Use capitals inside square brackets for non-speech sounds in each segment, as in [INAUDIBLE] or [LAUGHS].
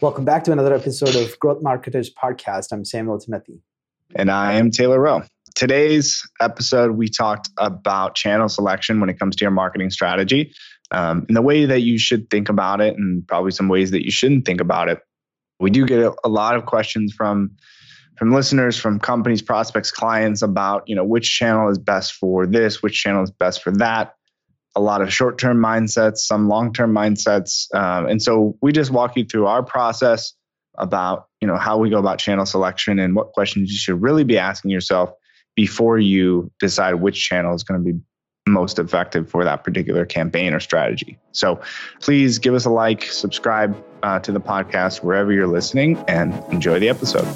Welcome back to another episode of Growth Marketers Podcast. I'm Solomon Thimothy. And I am Taylor Rowe. Today's episode, we talked about channel selection when it comes to your marketing strategy um, and the way that you should think about it, and probably some ways that you shouldn't think about it. We do get a, a lot of questions from from listeners, from companies, prospects, clients about you know which channel is best for this, which channel is best for that a lot of short term mindsets, some long term mindsets. Um, and so we just walk you through our process about you know how we go about channel selection and what questions you should really be asking yourself before you decide which channel is going to be most effective for that particular campaign or strategy. So please give us a like, subscribe uh, to the podcast wherever you're listening, and enjoy the episode.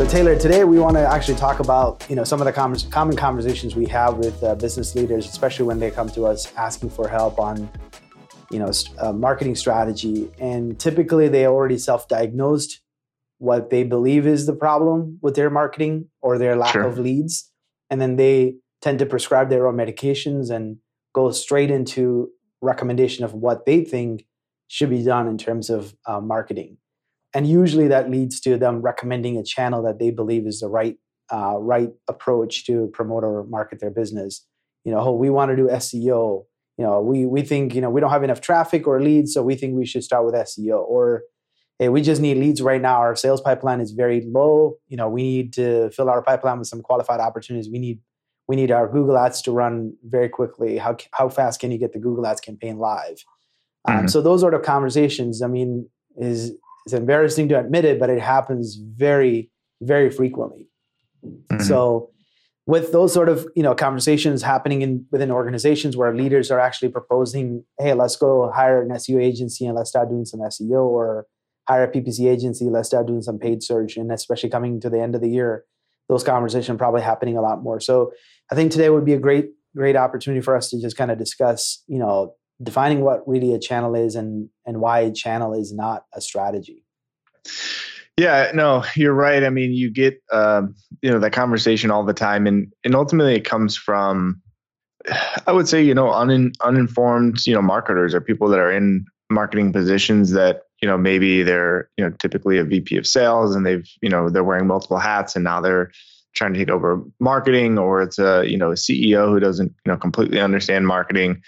So Taylor, today we want to actually talk about you know some of the com- common conversations we have with uh, business leaders, especially when they come to us asking for help on you know uh, marketing strategy, and typically they already self-diagnosed what they believe is the problem with their marketing or their lack sure. of leads, and then they tend to prescribe their own medications and go straight into recommendation of what they think should be done in terms of uh, marketing and usually that leads to them recommending a channel that they believe is the right uh, right approach to promote or market their business. You know, oh, we want to do SEO. You know, we we think you know we don't have enough traffic or leads, so we think we should start with SEO. Or hey, we just need leads right now. Our sales pipeline is very low. You know, we need to fill our pipeline with some qualified opportunities. We need we need our Google Ads to run very quickly. How how fast can you get the Google Ads campaign live? Um, mm-hmm. so those sort of conversations. I mean, is it's embarrassing to admit it, but it happens very, very frequently. Mm-hmm. So with those sort of you know conversations happening in within organizations where leaders are actually proposing, hey, let's go hire an SEO agency and let's start doing some SEO, or hire a PPC agency, let's start doing some paid search, and especially coming to the end of the year, those conversations probably happening a lot more. So I think today would be a great great opportunity for us to just kind of discuss you know defining what really a channel is and and why a channel is not a strategy yeah no you're right. I mean you get um, you know that conversation all the time and and ultimately it comes from i would say you know un, uninformed you know marketers or people that are in marketing positions that you know maybe they're you know typically a vp of sales and they've you know they're wearing multiple hats and now they're trying to take over marketing or it's a you know a ceo who doesn't you know completely understand marketing.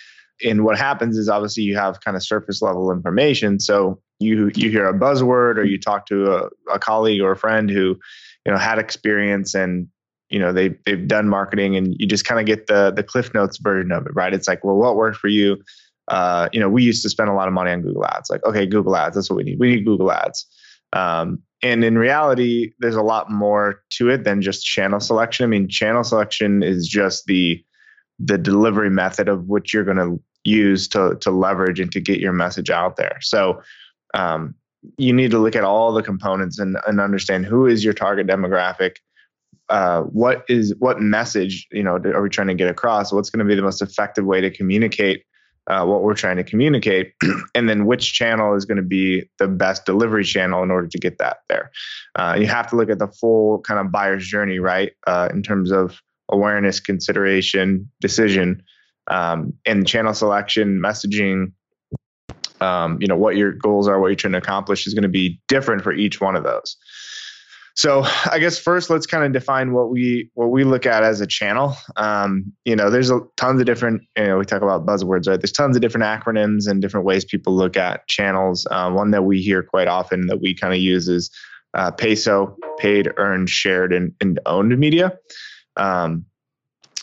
And what happens is obviously you have kind of surface level information. So you you hear a buzzword or you talk to a, a colleague or a friend who you know had experience and you know they they've done marketing and you just kind of get the the cliff notes version of it right? It's like well what worked for you? Uh, you know we used to spend a lot of money on google ads. Like okay google ads that's what we need. We need google ads. Um, and in reality there's a lot more to it than just channel selection. I mean channel selection is just the the delivery method of which you're going to use to to leverage and to get your message out there. So um, you need to look at all the components and, and understand who is your target demographic. Uh, what is what message you know are we trying to get across? What's going to be the most effective way to communicate uh, what we're trying to communicate, [CLEARS THROAT] and then which channel is going to be the best delivery channel in order to get that there. Uh, you have to look at the full kind of buyer's journey, right? Uh, in terms of awareness, consideration, decision, um, and channel selection, messaging, um, you know, what your goals are, what you're trying to accomplish is going to be different for each one of those. So I guess first let's kind of define what we what we look at as a channel. Um, you know, there's a, tons of different. You know, we talk about buzzwords, right? There's tons of different acronyms and different ways people look at channels. Uh, one that we hear quite often that we kind of use is uh, PESO, paid, earned, shared, and, and owned media. Um,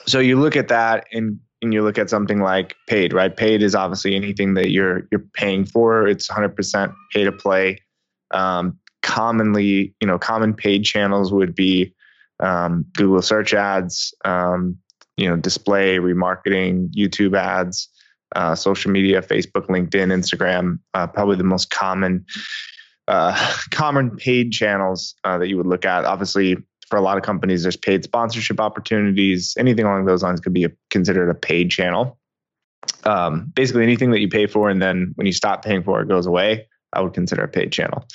so you look at that and and you look at something like paid, right? Paid is obviously anything that you're you're paying for. It's 100% pay to play. Um, commonly, you know, common paid channels would be um, Google search ads, um, you know, display, remarketing, YouTube ads, uh, social media, Facebook, LinkedIn, Instagram. Uh, probably the most common uh, [LAUGHS] common paid channels uh, that you would look at. Obviously, for a lot of companies, there's paid sponsorship opportunities. Anything along those lines could be a, considered a paid channel. Um, basically, anything that you pay for and then when you stop paying for it goes away, I would consider a paid channel.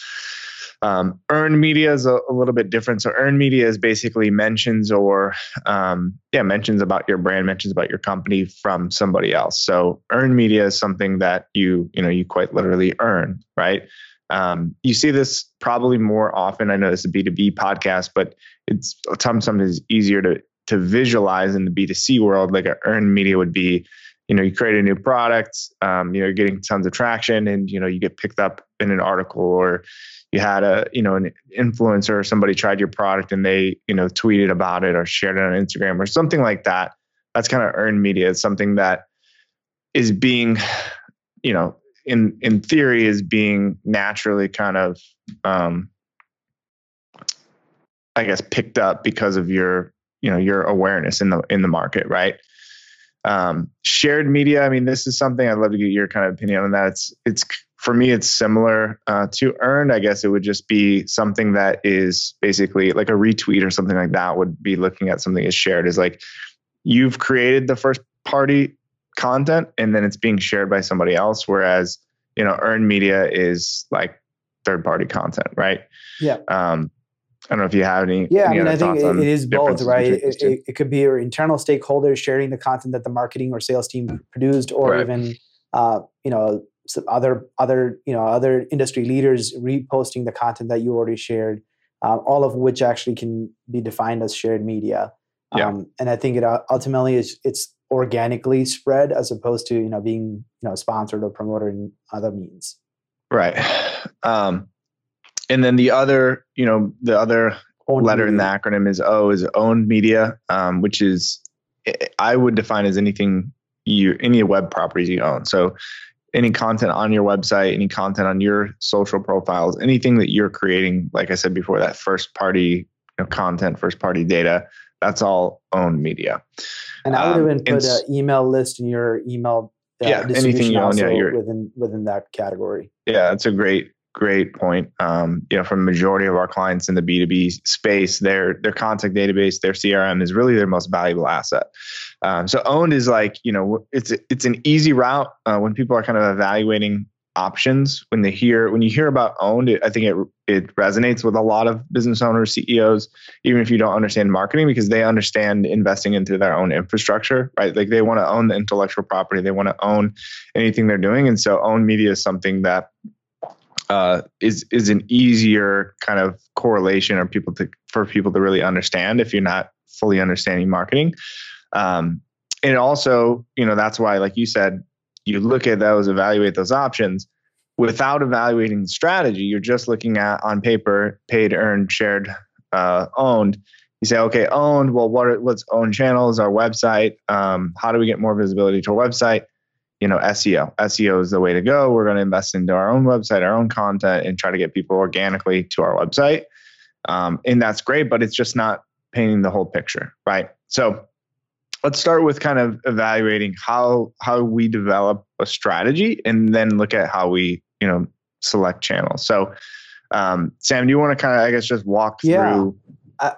Um, earned media is a, a, little bit different. So earned media is basically mentions or um, yeah mentions about your brand, mentions about your company from somebody else. So earned media is something that you you know you quite literally earn, right? Um, you see this probably more often. I know this is a B two B podcast, but it's sometimes easier to to visualize in the B two C world. Like an earned media would be you know you create a new product um, you know you're getting tons of traction and you know you get picked up in an article or you had a you know an influencer or somebody tried your product and they you know tweeted about it or shared it on instagram or something like that that's kind of earned media it's something that is being you know in in theory is being naturally kind of um i guess picked up because of your you know your awareness in the in the market right um, shared media, I mean, this is something I'd love to get your kind of opinion on that. It's it's for me, it's similar uh, to earned. I guess it would just be something that is basically like a retweet or something like that. Would be looking at something as shared is like you've created the first party content and then it's being shared by somebody else. Whereas you know, earned media is like third party content, right? Yeah. Um, I don't know if you have any. Yeah, any I mean, I think it, it is both, right? It, it, it, could be your internal stakeholders sharing the content that the marketing or sales team produced, or right. even, uh, you know, other other you know other industry leaders reposting the content that you already shared. Uh, all of which actually can be defined as shared media. Yeah. Um, and I think it uh, ultimately is it's organically spread as opposed to you know being you know sponsored or promoted in other means. Right. Um, and then the other, you know, the other owned letter media. in the acronym is O is owned media, um, which is I would define as anything you any web properties you own. So any content on your website, any content on your social profiles, anything that you're creating, like I said before, that first party you know, content, first party data, that's all owned media. And I would um, even put an email list in your email. Uh, yeah, anything you own, yeah, within within that category. Yeah, that's a great great point. Um, you know, from a majority of our clients in the B2B space, their their contact database, their CRM is really their most valuable asset. Um, so owned is like, you know, it's it's an easy route uh, when people are kind of evaluating options. When they hear when you hear about owned, I think it it resonates with a lot of business owners, CEOs, even if you don't understand marketing, because they understand investing into their own infrastructure, right? Like they want to own the intellectual property, they want to own anything they're doing, and so owned media is something that uh, is is an easier kind of correlation or people to for people to really understand if you're not fully understanding marketing. Um, and also, you know, that's why, like you said, you look at those, evaluate those options without evaluating the strategy. You're just looking at on paper, paid, earned, shared, uh, owned. You say, okay, owned. Well, what are, what's owned channels? Our website. Um, how do we get more visibility to our website? you know SEO. SEO is the way to go. We're going to invest into our own website, our own content, and try to get people organically to our website. Um, and that's great, but it's just not painting the whole picture, right? So let's start with kind of evaluating how how we develop a strategy, and then look at how we you know select channels. So um, Sam, do you want to kind of I guess just walk yeah. through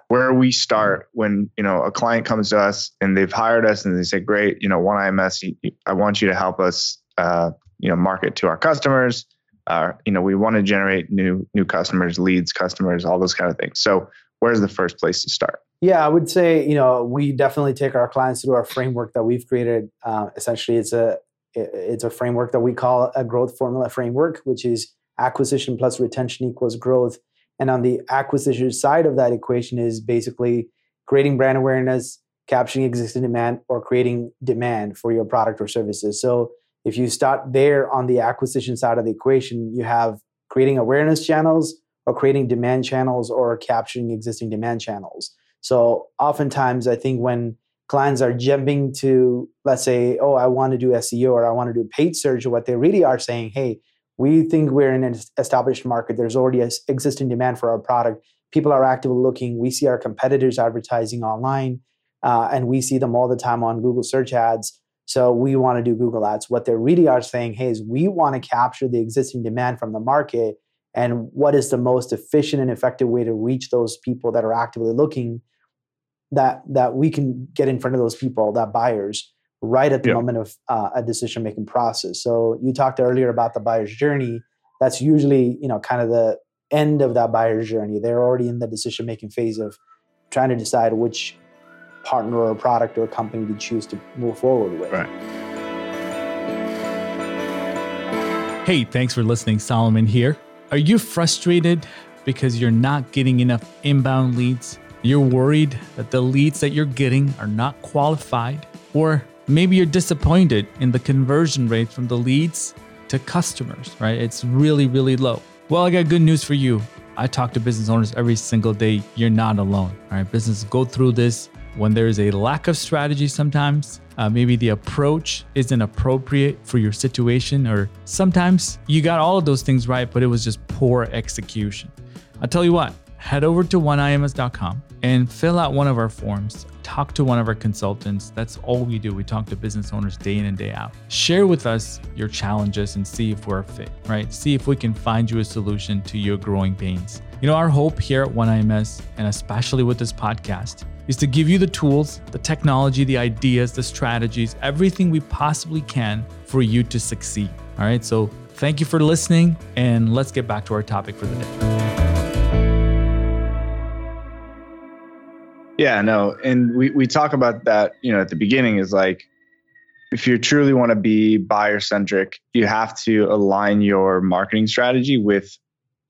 where we start when you know a client comes to us and they've hired us and they say, "Great, you know, OneIMS, I want you to help us, uh, you know, market to our customers. Uh, you know, we want to generate new new customers, leads, customers, all those kind of things." So, where's the first place to start? Yeah, I would say you know we definitely take our clients through our framework that we've created. Uh, essentially, it's a it's a framework that we call a growth formula framework, which is acquisition plus retention equals growth and on the acquisition side of that equation is basically creating brand awareness, capturing existing demand, or creating demand for your product or services. So if you start there on the acquisition side of the equation, you have creating awareness channels or creating demand channels or capturing existing demand channels. So oftentimes I think when clients are jumping to let's say, oh, I want to do SEO or I want to do paid search, what they really are saying, hey, we think we're in an established market. There's already an existing demand for our product. People are actively looking. We see our competitors advertising online, uh, and we see them all the time on Google search ads. So we want to do Google ads. What they really are saying, hey, is we want to capture the existing demand from the market. And what is the most efficient and effective way to reach those people that are actively looking that that we can get in front of those people, that buyers, right at the yep. moment of uh, a decision making process. So you talked earlier about the buyer's journey. That's usually you know kind of the end of that buyer's journey. They're already in the decision making phase of trying to decide which partner or product or company to choose to move forward with. Right. Hey, thanks for listening. Solomon here. Are you frustrated because you're not getting enough inbound leads? You're worried that the leads that you're getting are not qualified? Or maybe you're disappointed in the conversion rate from the leads to customers, right? It's really, really low. Well, I got good news for you. I talk to business owners every single day. You're not alone. All right, businesses go through this when there is a lack of strategy sometimes. Uh, maybe the approach isn't appropriate for your situation, or sometimes you got all of those things right, but it was just poor execution. I'll tell you what, head over to oneims.com and fill out one of our forms. Talk to one of our consultants. That's all we do. We talk to business owners day in and day out. Share with us your challenges and see if we're a fit, right? See if we can find you a solution to your growing pains. You know, our hope here at OneIMS, and especially with this podcast, is to give you the tools, the technology, the ideas, the strategies, everything we possibly can for you to succeed. All right. So thank you for listening, and let's get back to our topic for the day. Yeah, no. And we, we talk about that, you know, at the beginning is like, if you truly want to be buyer centric, you have to align your marketing strategy with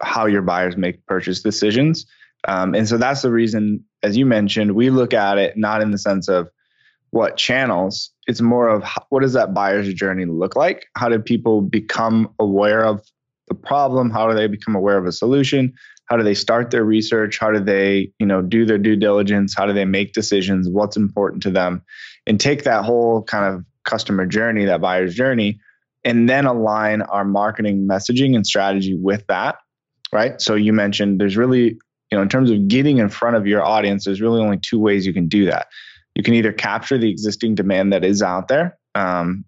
how your buyers make purchase decisions. Um, and so that's the reason, as you mentioned, we look at it not in the sense of what channels, it's more of how, what does that buyer's journey look like? How do people become aware of the problem? How do they become aware of a solution? How do they start their research? How do they you know do their due diligence? How do they make decisions? What's important to them? And take that whole kind of customer journey that buyer's journey and then align our marketing messaging and strategy with that right? So you mentioned there's really you know in terms of getting in front of your audience there's really only two ways you can do that. You can either capture the existing demand that is out there um,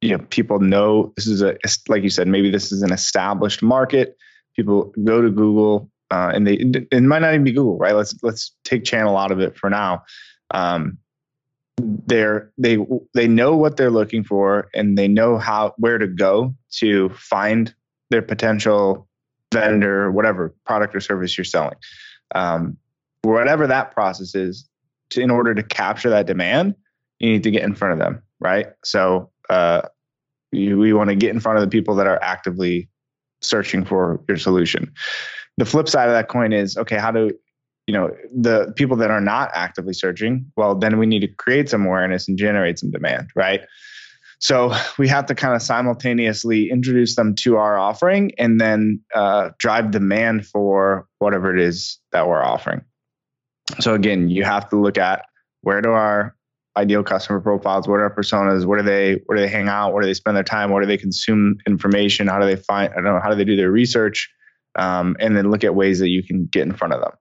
you know people know this is a like you said maybe this is an established market people go to Google uh, and they it might not even be Google, right? Let's let's take channel out of it for now. Um, they're they they know what they're looking for and they know how where to go to find their potential vendor, whatever product or service you're selling. Um, whatever that process is, to, in order to capture that demand, you need to get in front of them, right? So uh, you, we want to get in front of the people that are actively searching for your solution. The flip side of that coin is okay, how do you know the people that are not actively searching? Well, then we need to create some awareness and generate some demand, right? So we have to kind of simultaneously introduce them to our offering and then uh, drive demand for whatever it is that we're offering. So again, you have to look at where do our ideal customer profiles? What are personas? Where do they where do they hang out? Where do they spend their time? Where do they consume information? How do they find? I don't know. How do they do their research? Um, and then look at ways that you can get in front of them.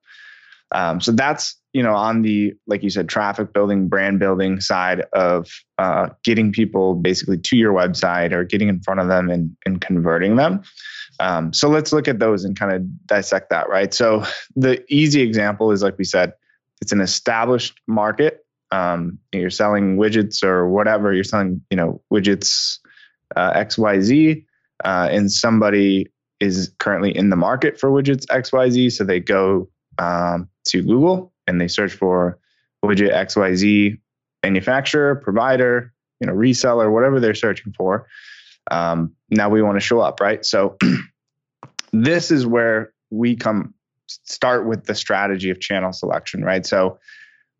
Um, so that's you know on the like you said traffic building brand building side of uh, getting people basically to your website or getting in front of them and, and converting them um, so let's look at those and kind of dissect that right so the easy example is like we said it's an established market um, you're selling widgets or whatever you're selling you know widgets uh, xyz uh, and somebody is currently in the market for widgets xyz so they go um, to google and they search for widget xyz manufacturer provider you know reseller whatever they're searching for um, now we want to show up right? So [CLEARS THROAT] this is where we come start with the strategy of channel selection right? So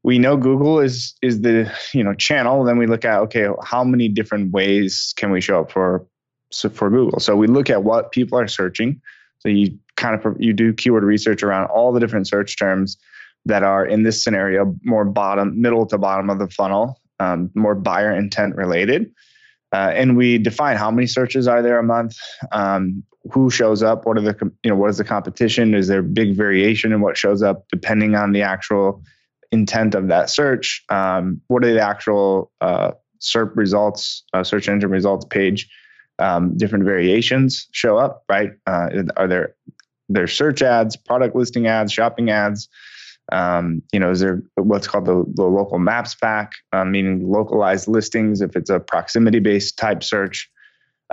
we know Google is is the you know channel. Then we look at okay, how many different ways can we show up for so for Google? So we look at what people are searching. So you kind of you do keyword research around all the different search terms that are in this scenario more bottom, middle to bottom of the funnel, um, more buyer intent related. Uh, and we define how many searches are there a month, um, who shows up, what are the you know what is the competition, is there big variation in what shows up depending on the actual intent of that search. Um, what are the actual uh, SERP results, uh, search engine results page? Um, different variations show up, right? Uh, are there there search ads, product listing ads, shopping ads? Um, you know, is there what's called the, the local maps pack, uh, meaning localized listings if it's a proximity based type search?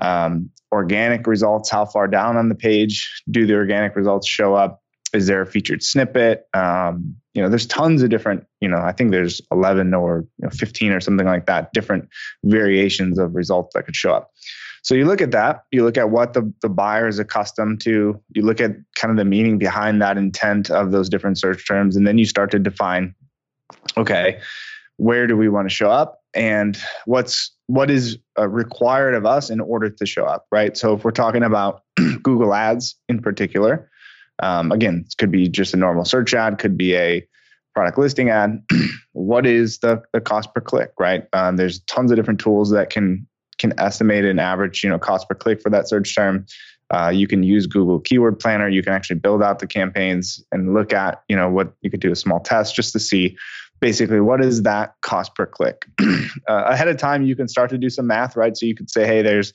Um, organic results, how far down on the page do the organic results show up? Is there a featured snippet? Um, you know, there's tons of different, you know, I think there's 11 or you know, 15 or something like that, different variations of results that could show up. So you look at that, you look at what the, the buyer is accustomed to, you look at kind of the meaning behind that intent of those different search terms, and then you start to define, okay, where do we want to show up and what's what is uh, required of us in order to show up right so if we're talking about [CLEARS THROAT] google ads in particular um, again it could be just a normal search ad could be a product listing ad. [CLEARS THROAT] What is the, the cost per click right? Um, there's tons of different tools that can can estimate an average you know cost per click for that search term. Uh, you can use google keyword planner. You can actually build out the campaigns and look at you know what you could do a small test just to see basically what is that cost per click. [CLEARS THROAT] Uh, ahead of time you can start to do some math right? So you could say hey there's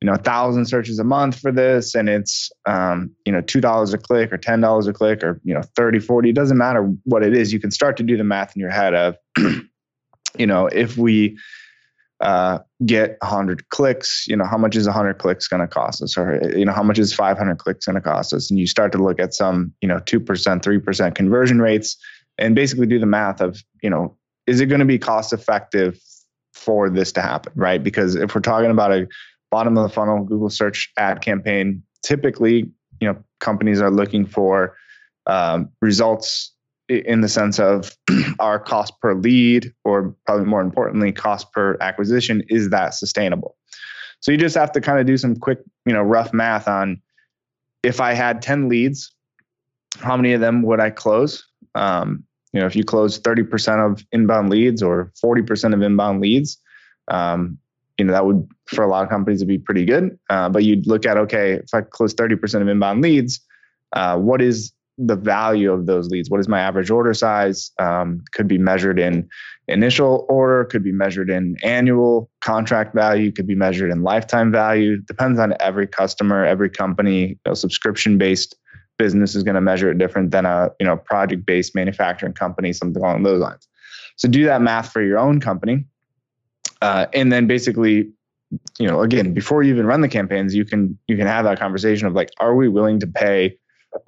you know a thousand searches a month for this and it's um, you know two dollars a click or ten dollars a click or you know 30 40 it doesn't matter what it is you can start to do the math in your head of [CLEARS THROAT] you know if we uh, get 100 clicks you know how much is 100 clicks going to cost us? Or you know how much is 500 clicks going to cost us? And you start to look at some you know 2% 3% conversion rates and basically do the math of you know is it going to be cost effective for this to happen right? Because if we're talking about a bottom of the funnel google search ad campaign. Typically you know companies are looking for um, results in the sense of [CLEARS THROAT] our cost per lead or probably more importantly cost per acquisition is that sustainable? So you just have to kind of do some quick you know rough math on if i had 10 leads how many of them would i close? Um, you know, if you close 30% of inbound leads or 40% of inbound leads, um, you know, that would, for a lot of companies, would be pretty good. Uh, but you'd look at, okay, if I close 30% of inbound leads, uh, what is the value of those leads? What is my average order size? Um, could be measured in initial order, could be measured in annual contract value, could be measured in lifetime value. Depends on every customer, every company, you know, subscription based business is going to measure it different than a you know project based manufacturing company, something along those lines. So do that math for your own company, uh, and then basically, you know, again, before you even run the campaigns, you can you can have that conversation of like, are we willing to pay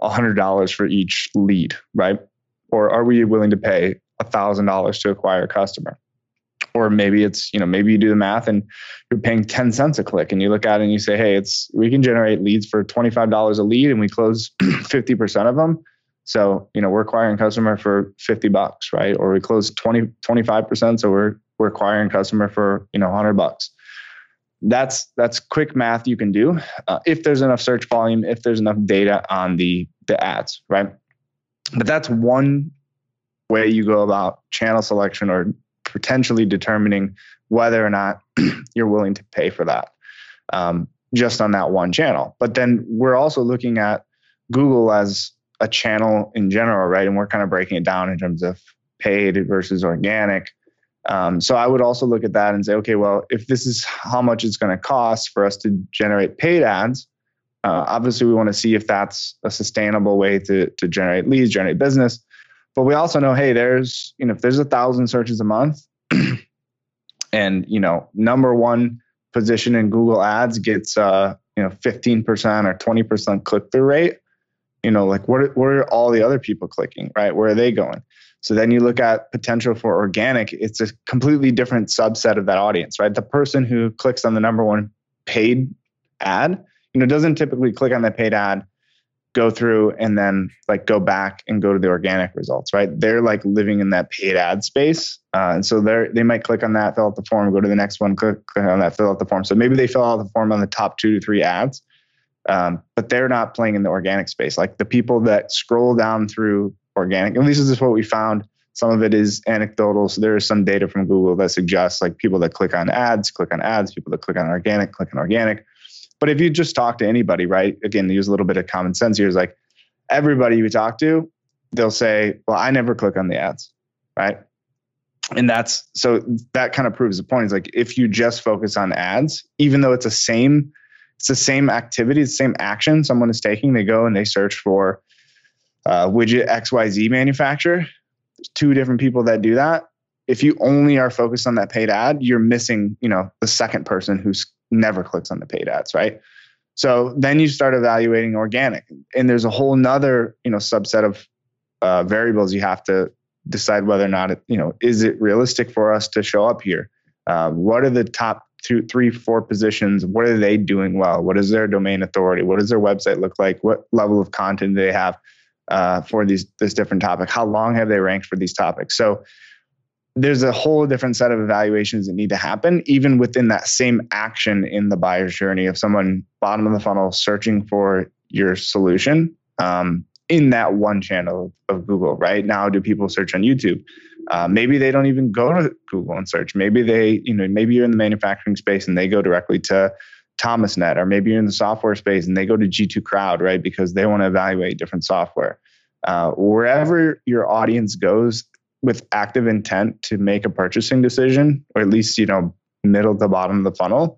hundred dollars for each lead, right? Or are we willing to pay thousand dollars to acquire a customer? or maybe it's you know maybe you do the math and you're paying 10 cents a click and you look at it and you say hey it's we can generate leads for $25 a lead and we close [CLEARS THROAT] 50% of them so you know we're acquiring customer for 50 bucks right? Or we close 20 25% so we're we're acquiring customer for you know 100 bucks. That's that's quick math you can do uh, if there's enough search volume if there's enough data on the the ads right? But that's one way you go about channel selection or potentially determining whether or not [CLEARS THROAT] you're willing to pay for that um, just on that one channel. But then we're also looking at Google as a channel in general, right? And we're kind of breaking it down in terms of paid versus organic. Um, so I would also look at that and say, okay, well, if this is how much it's going to cost for us to generate paid ads, uh, obviously we want to see if that's a sustainable way to to generate leads, generate business. But we also know, hey, there's, you know, if there's a thousand searches a month [CLEARS THROAT] and, you know, number one position in Google ads gets, uh, you know, 15% or 20% click through rate, you know, like what, what are all the other people clicking, right? Where are they going? So then you look at potential for organic, it's a completely different subset of that audience, right? The person who clicks on the number one paid ad, you know, doesn't typically click on the paid ad go through and then like go back and go to the organic results right they're like living in that paid ad space uh, and so they're they might click on that fill out the form go to the next one click, click on that fill out the form so maybe they fill out the form on the top two to three ads um, but they're not playing in the organic space like the people that scroll down through organic least this is what we found some of it is anecdotal so there is some data from google that suggests like people that click on ads click on ads people that click on organic click on organic but if you just talk to anybody, right? Again, use a little bit of common sense here. Is like everybody you talk to, they'll say, "Well, I never click on the ads," right? And that's so that kind of proves the point. Is like if you just focus on ads, even though it's the same, it's the same activity, the same action someone is taking. They go and they search for uh, widget XYZ manufacturer. There's two different people that do that. If you only are focused on that paid ad, you're missing, you know, the second person who's never clicks on the paid ads, right? So then you start evaluating organic, and there's a whole nother you know subset of uh, variables you have to decide whether or not it you know is it realistic for us to show up here. Uh, what are the top two, three, four positions? What are they doing well? What is their domain authority? What does their website look like? What level of content do they have uh, for these this different topic? How long have they ranked for these topics? So there's a whole different set of evaluations that need to happen, even within that same action in the buyer's journey of someone bottom of the funnel searching for your solution um, in that one channel of Google. Right now, do people search on YouTube? Uh, maybe they don't even go to Google and search. Maybe they, you know, maybe you're in the manufacturing space and they go directly to Thomasnet, or maybe you're in the software space and they go to G2 Crowd, right? Because they want to evaluate different software. Uh, wherever your audience goes, with active intent to make a purchasing decision, or at least, you know, middle to bottom of the funnel,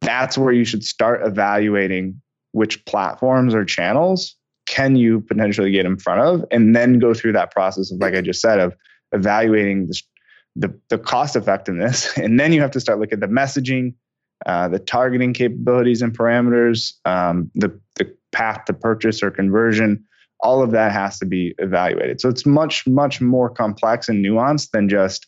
that's where you should start evaluating which platforms or channels can you potentially get in front of, and then go through that process of, like I just said, of evaluating the, the, the cost effectiveness. [LAUGHS] And then you have to start looking at the messaging, uh, the targeting capabilities and parameters, um, the, the path to purchase or conversion, all of that has to be evaluated. So it's much, much more complex and nuanced than just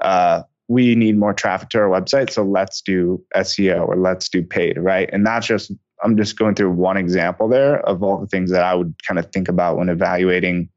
uh, we need more traffic to our website. So let's do SEO or let's do paid, right? And that's just, I'm just going through one example there of all the things that I would kind of think about when evaluating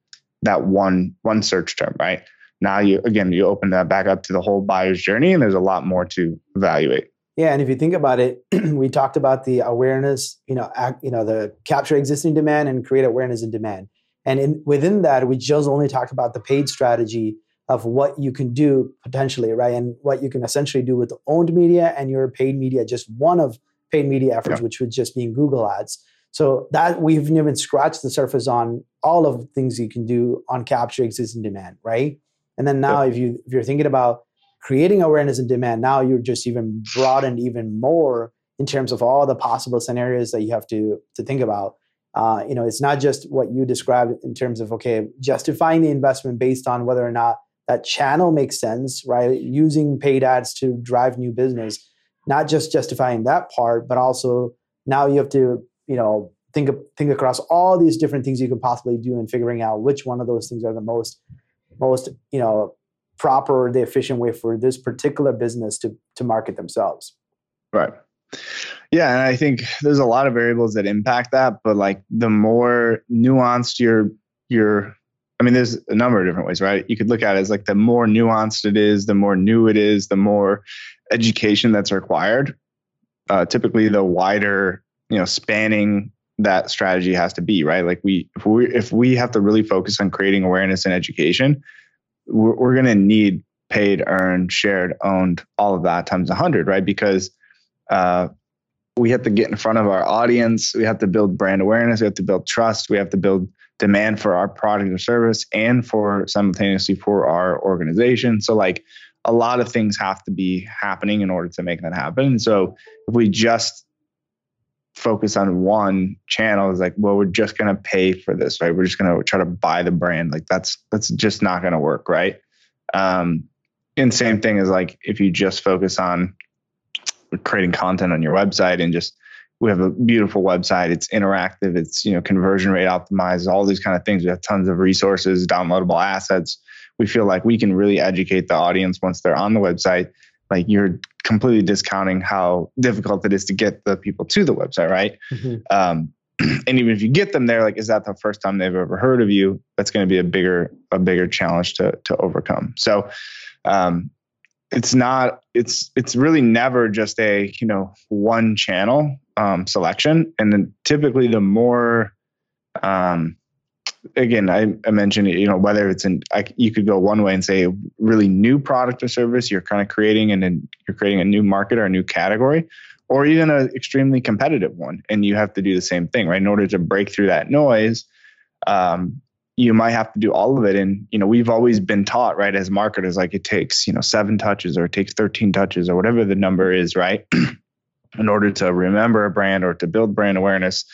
that one one search term, right? Now you again you open that back up to the whole buyer's journey and there's a lot more to evaluate. Yeah, and if you think about it, [CLEARS THROAT] we talked about the awareness, you know, act, you know, the capture existing demand and create awareness and demand. And in, within that, we just only talked about the paid strategy of what you can do potentially, right? And what you can essentially do with the owned media and your paid media, just one of paid media efforts, yeah. which would just be in Google Ads. So that we've even scratched the surface on all of the things you can do on capture existing demand, right? And then now, yeah. if you if you're thinking about creating awareness and demand now you're just even broadened even more in terms of all the possible scenarios that you have to to think about uh, you know it's not just what you described in terms of okay justifying the investment based on whether or not that channel makes sense right using paid ads to drive new business not just justifying that part but also now you have to you know think think across all these different things you can possibly do and figuring out which one of those things are the most most you know proper or the efficient way for this particular business to to market themselves. Right. Yeah and i think there's a lot of variables that impact that but like the more nuanced your your i mean there's a number of different ways right? You could look at it as like the more nuanced it is the more new it is the more education that's required. Uh, typically the wider you know spanning that strategy has to be right like we if we if we have to really focus on creating awareness and education we're, we're going to need paid, earned, shared, owned, all of that times 100, right? Because uh, we have to get in front of our audience. We have to build brand awareness. We have to build trust. We have to build demand for our product or service and for simultaneously for our organization. So, like, a lot of things have to be happening in order to make that happen. So, if we just focus on one channel is like well we're just going to pay for this right? We're just going to try to buy the brand. Like that's that's just not going to work right? Um and same thing is like if you just focus on creating content on your website and just we have a beautiful website. It's interactive. It's you know conversion rate optimized all these kind of things. We have tons of resources downloadable assets. We feel like we can really educate the audience once they're on the website. Like you're completely discounting how difficult it is to get the people to the website, right? Mm-hmm. Um, [CLEARS THROAT] and even if you get them there, like is that the first time they've ever heard of you? That's going to be a bigger a bigger challenge to to overcome. So um, it's not it's it's really never just a you know one channel um, selection, and then typically the more um, again, I, I, mentioned, you know, whether it's in, I, you could go one way and say really new product or service you're kind of creating and then you're creating a new market or a new category, or even an extremely competitive one. And you have to do the same thing, right? In order to break through that noise, um, you might have to do all of it. And, you know, we've always been taught, right, as marketers, like it takes, you know, seven touches or it takes 13 touches or whatever the number is, right? [CLEARS THROAT] in order to remember a brand or to build brand awareness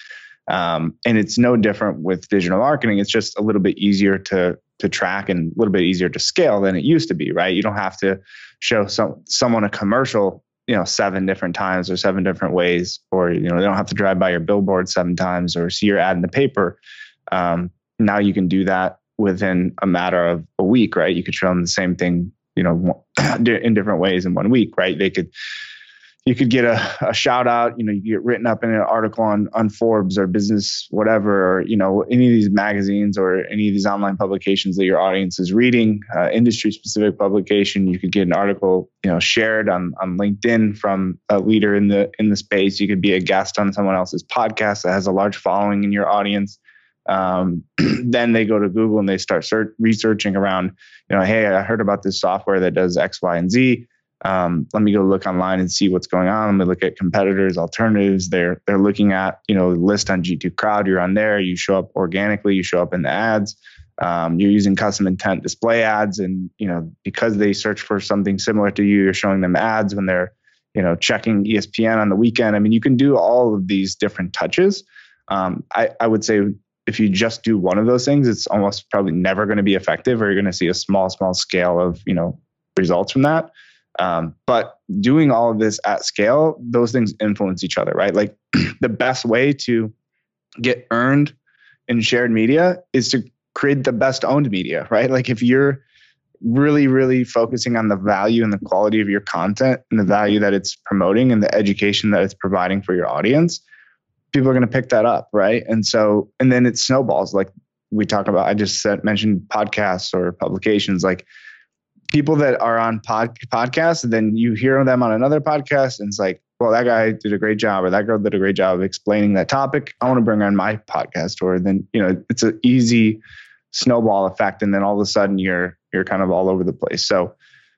um, and it's no different with digital marketing. It's just a little bit easier to to track and a little bit easier to scale than it used to be, right? You don't have to show some someone a commercial, you know seven different times or seven different ways or you know they don't have to drive by your billboard seven times or see your ad in the paper um, now you can do that within a matter of a week right you could show them the same thing you know [CLEARS THROAT] in different ways in one week right they could you could get a, a shout out you know you get written up in an article on on forbes or business whatever or you know any of these magazines or any of these online publications that your audience is reading uh, industry specific publication you could get an article you know shared on on linkedin from a leader in the in the space. You could be a guest on someone else's podcast that has a large following in your audience. Um, [CLEARS THROAT] then they go to google and they start search, researching around you know hey i heard about this software that does x y and z um, let me go look online and see what's going on. Let me look at competitors, alternatives. They're they're looking at you know list on G2 Crowd. You're on there. You show up organically. You show up in the ads. Um, you're using custom intent display ads, and you know because they search for something similar to you, you're showing them ads when they're you know checking ESPN on the weekend. I mean, you can do all of these different touches. Um, I, I would say if you just do one of those things, it's almost probably never going to be effective, or you're going to see a small small scale of you know results from that. Um, but doing all of this at scale, those things influence each other, right? Like [CLEARS THROAT] the best way to get earned in shared media is to create the best owned media, right? Like if you're really, really focusing on the value and the quality of your content and the value that it's promoting and the education that it's providing for your audience, people are going to pick that up, right? And so, and then it snowballs. Like we talk about, I just said, mentioned podcasts or publications. Like people that are on pod, podcasts and then you hear them on another podcast and it's like well that guy did a great job or that girl did a great job explaining that topic. I want to bring on my podcast or then you know it's an easy snowball effect and then all of a sudden you're you're kind of all over the place. So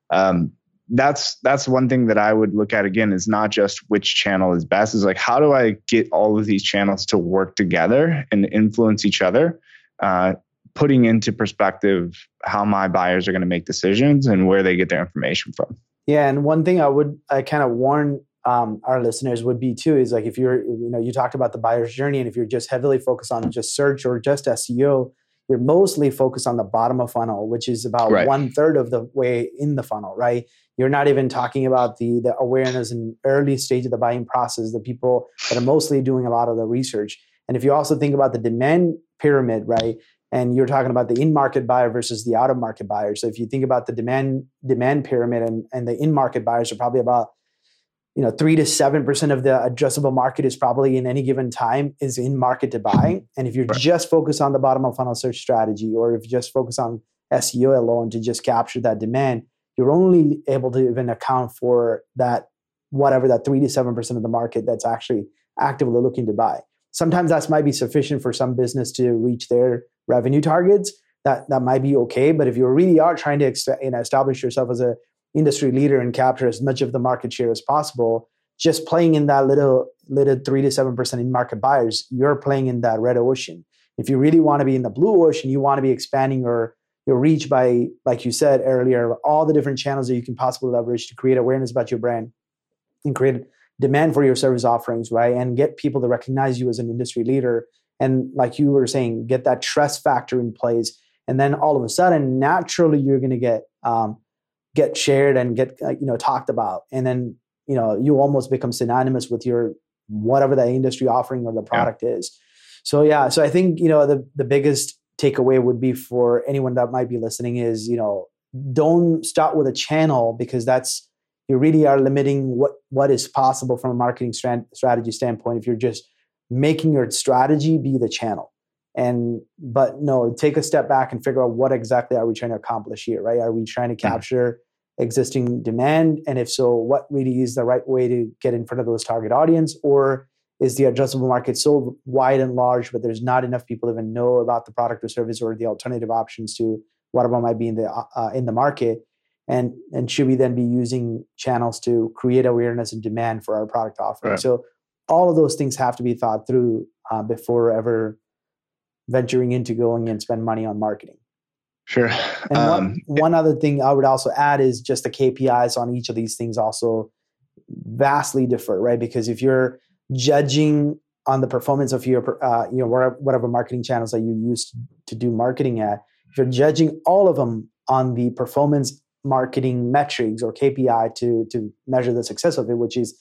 um, that's that's one thing that i would look at again is not just which channel is best is like how do i get all of these channels to work together and influence each other? Uh, putting into perspective how my buyers are going to make decisions and where they get their information from. Yeah, and one thing I would I kind of warn um, our listeners would be too is like if you're you know you talked about the buyer's journey and if you're just heavily focused on just search or just SEO, you're mostly focused on the bottom of funnel, which is about right. one third of the way in the funnel, right? You're not even talking about the the awareness and early stage of the buying process, the people that are mostly doing a lot of the research. And if you also think about the demand pyramid, right? And you're talking about the in-market buyer versus the out-of-market buyer. So if you think about the demand demand pyramid and, and the in-market buyers are probably about you know three to seven percent of the addressable market is probably in any given time is in market to buy. And if you're right. just focused on the bottom of funnel search strategy, or if you just focus on SEO alone to just capture that demand, you're only able to even account for that whatever that three to seven percent of the market that's actually actively looking to buy. Sometimes that might be sufficient for some business to reach their revenue targets, that that might be okay. But if you really are trying to you know, establish yourself as a industry leader and capture as much of the market share as possible, just playing in that little little three to seven percent in market buyers, you're playing in that red ocean. If you really want to be in the blue ocean, you want to be expanding your your reach by, like you said earlier, all the different channels that you can possibly leverage to create awareness about your brand and create demand for your service offerings, right? And get people to recognize you as an industry leader and like you were saying get that trust factor in place. And then all of a sudden naturally you're going to get um, get shared and get uh, you know talked about. And then you know you almost become synonymous with your whatever the industry offering or the product yeah. is. So yeah so i think you know the the biggest takeaway would be for anyone that might be listening is you know don't start with a channel because that's you really are limiting what what is possible from a marketing strategy standpoint if you're just making your strategy be the channel and but no take a step back and figure out what exactly are we trying to accomplish here right are we trying to mm-hmm. capture mm-hmm. existing demand and if so what really is the right way to get in front of those target audience or is the addressable market so wide and large but there's not enough people even know about the product or service or the alternative options to whatever might be in the uh, in the market and and should we then be using channels to create awareness and demand for our product offering right. so all of those things have to be thought through uh, before ever venturing into going and spend money on marketing. Sure. And um, one, one other thing I would also add is just the KPIs on each of these things also vastly differ, right? Because if you're judging on the performance of your, uh, you know, whatever, whatever marketing channels that you use to do marketing at, if you're judging all of them on the performance marketing metrics or KPI to to measure the success of it, which is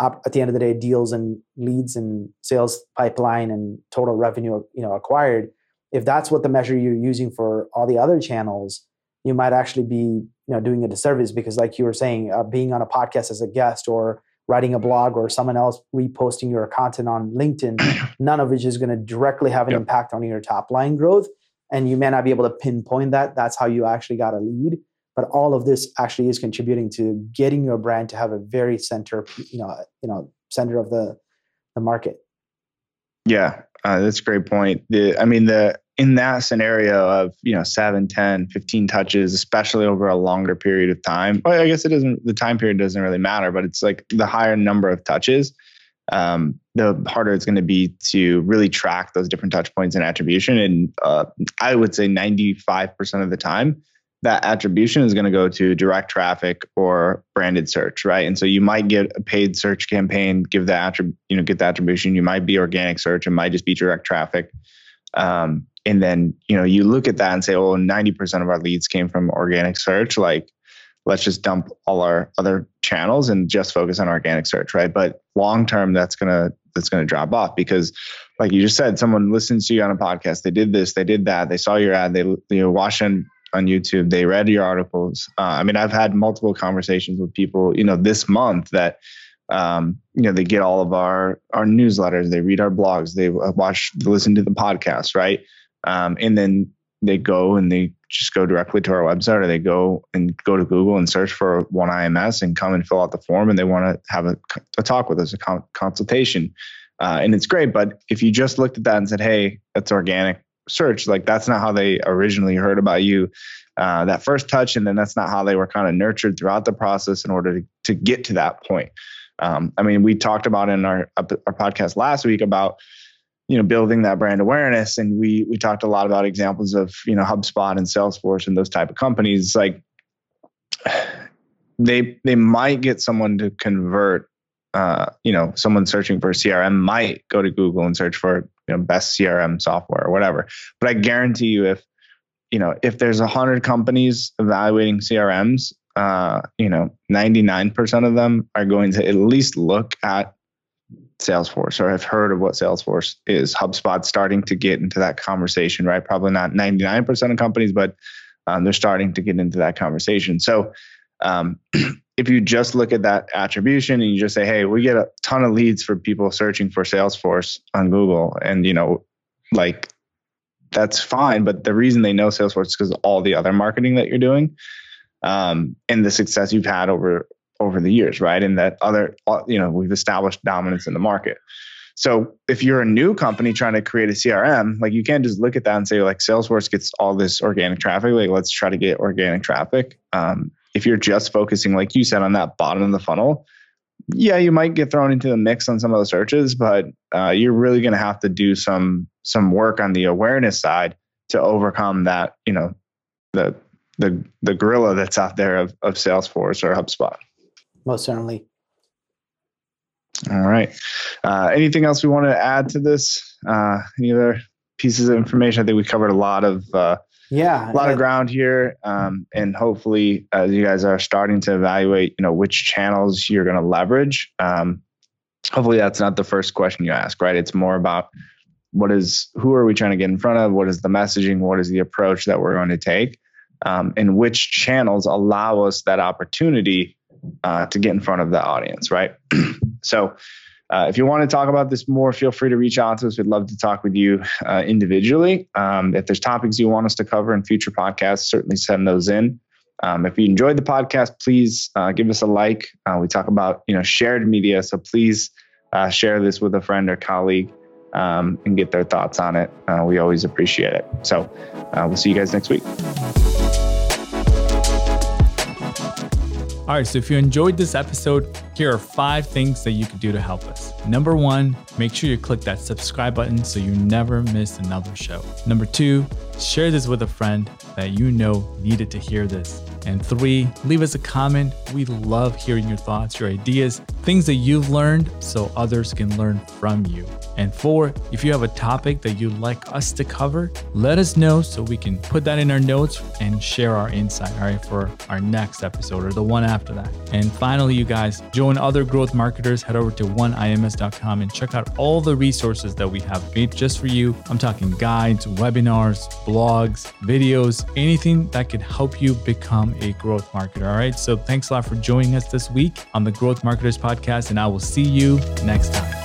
at the end of the day deals and leads and sales pipeline and total revenue you know acquired. If that's what the measure you're using for all the other channels, you might actually be you know doing a disservice because, like you were saying, uh, being on a podcast as a guest or writing a blog or someone else reposting your content on LinkedIn, [COUGHS] none of which is going to directly have an yep. impact on your top line growth. And you may not be able to pinpoint that. That's how you actually got a lead. But all of this actually is contributing to getting your brand to have a very center, you know, you know, center of the the market. Yeah, uh, that's a great point. The, I mean, the in that scenario of you know 7 10 15 touches especially over a longer period of time well, i guess it doesn't the time period doesn't really matter but it's like the higher number of touches um, the harder it's going to be to really track those different touch points and attribution and uh, i would say 95% of the time that attribution is going to go to direct traffic or branded search right? And so you might get a paid search campaign give the attrib- you know get the attribution. You might be organic search. It might just be direct traffic. Um, and then you know you look at that and say oh 90% of our leads came from organic search. Like let's just dump all our other channels and just focus on organic search right? But long term that's to that's to drop off because like you just said someone listens to you on a podcast. They did this they did that they saw your ad they you know watched on, on youtube they read your articles uh, i mean i've had multiple conversations with people you know this month that um, you know they get all of our our newsletters they read our blogs they watch listen to the podcast right um, and then they go and they just go directly to our website or they go and go to Google and search for OneIMS and come and fill out the form and they want to have a, a talk with us, a con- consultation. Uh, and it's great. But if you just looked at that and said, hey, that's organic search, like that's not how they originally heard about you. Uh, that first touch, and then that's not how they were kind of nurtured throughout the process in order to, to get to that point. Um, I mean, we talked about in our our podcast last week about you know building that brand awareness and we we talked a lot about examples of you know HubSpot and Salesforce and those type of companies like they they might get someone to convert uh, you know someone searching for CRM might go to Google and search for you know best CRM software or whatever but I guarantee you if you know if there's a hundred companies evaluating CRMs uh, you know 99% of them are going to at least look at Salesforce or have heard of what Salesforce is. HubSpot starting to get into that conversation, right? Probably not 99% of companies, but um, they're starting to get into that conversation. So um, [CLEARS THROAT] if you just look at that attribution and you just say, hey, we get a ton of leads for people searching for Salesforce on Google, and you know, like that's fine. But the reason they know Salesforce is because all the other marketing that you're doing. Um, and the success you've had over over the years, right? And that other, uh, you know, we've established dominance in the market. So if you're a new company trying to create a CRM, like you can't just look at that and say like Salesforce gets all this organic traffic. Like let's try to get organic traffic. Um, if you're just focusing, like you said, on that bottom of the funnel, yeah, you might get thrown into the mix on some of the searches, but uh, you're really going to have to do some some work on the awareness side to overcome that. You know, the the the gorilla that's out there of of Salesforce or HubSpot most certainly. All right. Uh, anything else we want to add to this? Uh, any other pieces of information? I think we covered a lot of uh, yeah, a lot of ground here, um, and hopefully, as you guys are starting to evaluate, you know, which channels you're going to leverage. Um, hopefully, that's not the first question you ask, right? It's more about what is who are we trying to get in front of? What is the messaging? What is the approach that we're going to take? Um, and which channels allow us that opportunity uh, to get in front of the audience, right? [CLEARS THROAT] so, uh, if you want to talk about this more, feel free to reach out to us. We'd love to talk with you uh, individually. Um, if there's topics you want us to cover in future podcasts, certainly send those in. Um, if you enjoyed the podcast, please uh, give us a like. Uh, we talk about you know shared media, so please uh, share this with a friend or colleague um, and get their thoughts on it. we always appreciate it. So we'll see you guys next week. All right, so if you enjoyed this episode, here are five things that you could do to help us. Number one, make sure you click that subscribe button so you never miss another show. Number two, share this with a friend that you know needed to hear this. And three, leave us a comment. We love hearing your thoughts, your ideas, things that you've learned so others can learn from you. And four, if you have a topic that you'd like us to cover, let us know so we can put that in our notes and share our insight, all right, for our next episode or the one after that. And finally, you guys, join other growth marketers, head over to oneims.com and check out all the resources that we have made just for you. I'm talking guides, webinars, blogs, videos, anything that could help you become a growth marketer, all right? So thanks a lot for joining us this week on the Growth Marketers Podcast, and I will see you next time.